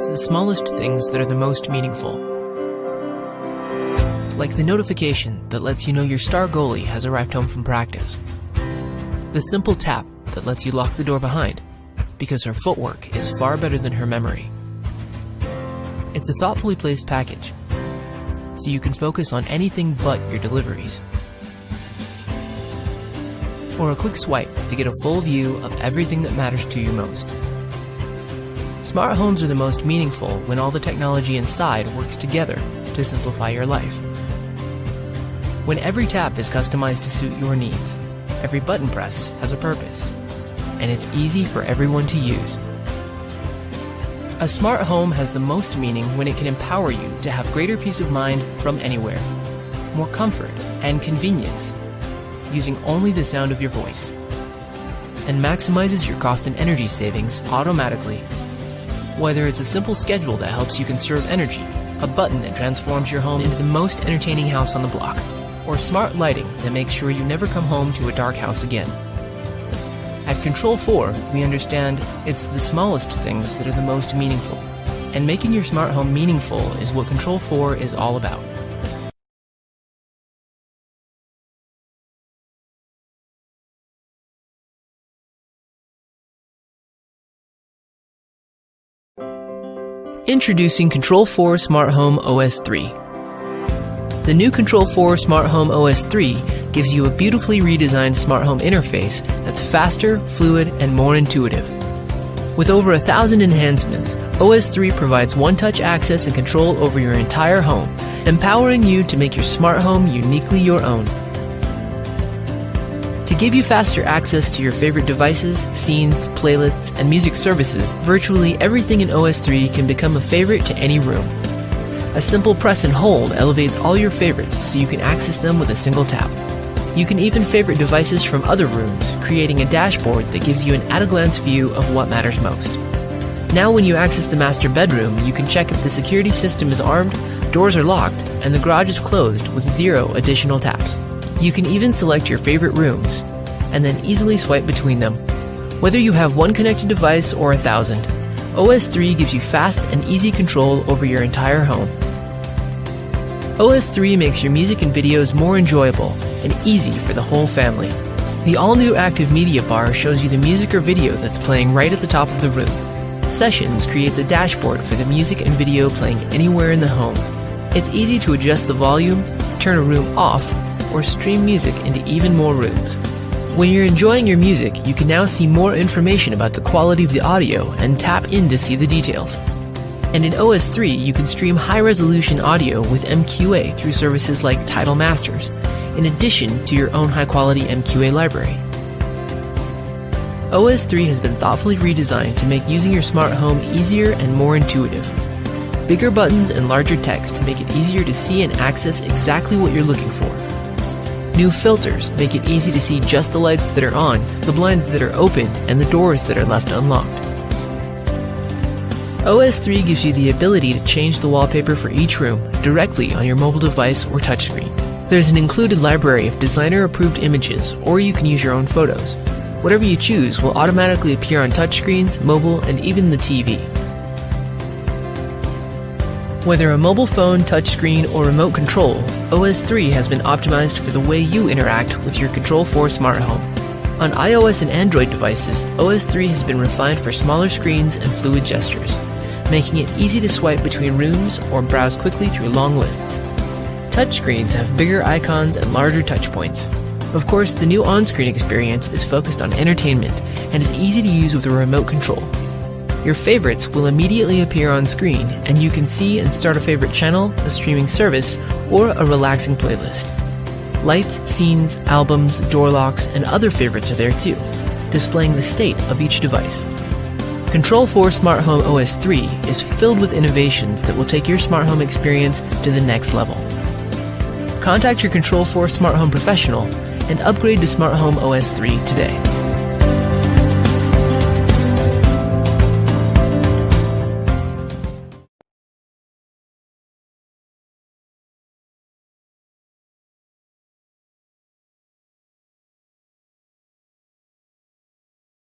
it's the smallest things that are the most meaningful. Like the notification that lets you know your star goalie has arrived home from practice. The simple tap that lets you lock the door behind, because her footwork is far better than her memory. It's a thoughtfully placed package, so you can focus on anything but your deliveries. Or a quick swipe to get a full view of everything that matters to you most. Smart homes are the most meaningful when all the technology inside works together to simplify your life. When every tap is customized to suit your needs, every button press has a purpose, and it's easy for everyone to use. A smart home has the most meaning when it can empower you to have greater peace of mind from anywhere, more comfort and convenience, using only the sound of your voice, and maximizes your cost and energy savings automatically. Whether it's a simple schedule that helps you conserve energy, a button that transforms your home into the most entertaining house on the block, or smart lighting that makes sure you never come home to a dark house again. At Control 4, we understand it's the smallest things that are the most meaningful. And making your smart home meaningful is what Control 4 is all about. Introducing Control 4 Smart Home OS 3. The new Control 4 Smart Home OS 3 gives you a beautifully redesigned smart home interface that's faster, fluid, and more intuitive. With over a thousand enhancements, OS 3 provides one-touch access and control over your entire home, empowering you to make your smart home uniquely your own. Give you faster access to your favorite devices, scenes, playlists, and music services, virtually everything in OS 3 can become a favorite to any room. A simple press and hold elevates all your favorites so you can access them with a single tap. You can even favorite devices from other rooms, creating a dashboard that gives you an at-a-glance view of what matters most. Now when you access the master bedroom, you can check if the security system is armed, doors are locked, and the garage is closed with zero additional taps. You can even select your favorite rooms, and then easily swipe between them. Whether you have one connected device or a thousand, OS 3 gives you fast and easy control over your entire home. OS 3 makes your music and videos more enjoyable and easy for the whole family. The all-new Active Media bar shows you the music or video that's playing right at the top of the room. Sessions creates a dashboard for the music and video playing anywhere in the home. It's easy to adjust the volume, turn a room off, or stream music into even more rooms. When you're enjoying your music, you can now see more information about the quality of the audio and tap in to see the details. And in OS 3, you can stream high resolution audio with MQA through services like Tidal Masters, in addition to your own high quality MQA library. OS 3 has been thoughtfully redesigned to make using your smart home easier and more intuitive. Bigger buttons and larger text make it easier to see and access exactly what you're looking for. New filters make it easy to see just the lights that are on, the blinds that are open, and the doors that are left unlocked. OS 3 gives you the ability to change the wallpaper for each room directly on your mobile device or touchscreen. There's an included library of designer approved images, or you can use your own photos. Whatever you choose will automatically appear on touchscreens, mobile, and even the TV. Whether a mobile phone, touchscreen, or remote control, OS 3 has been optimized for the way you interact with your Control 4 smart home. On iOS and Android devices, OS 3 has been refined for smaller screens and fluid gestures, making it easy to swipe between rooms or browse quickly through long lists. Touchscreens have bigger icons and larger touchpoints. Of course, the new on-screen experience is focused on entertainment and is easy to use with a remote control. Your favorites will immediately appear on screen, and you can see and start a favorite channel, a streaming service, or a relaxing playlist. Lights, scenes, albums, door locks, and other favorites are there too, displaying the state of each device. Control 4 Smart Home OS 3 is filled with innovations that will take your smart home experience to the next level. Contact your Control 4 Smart Home professional and upgrade to Smart Home OS 3 today.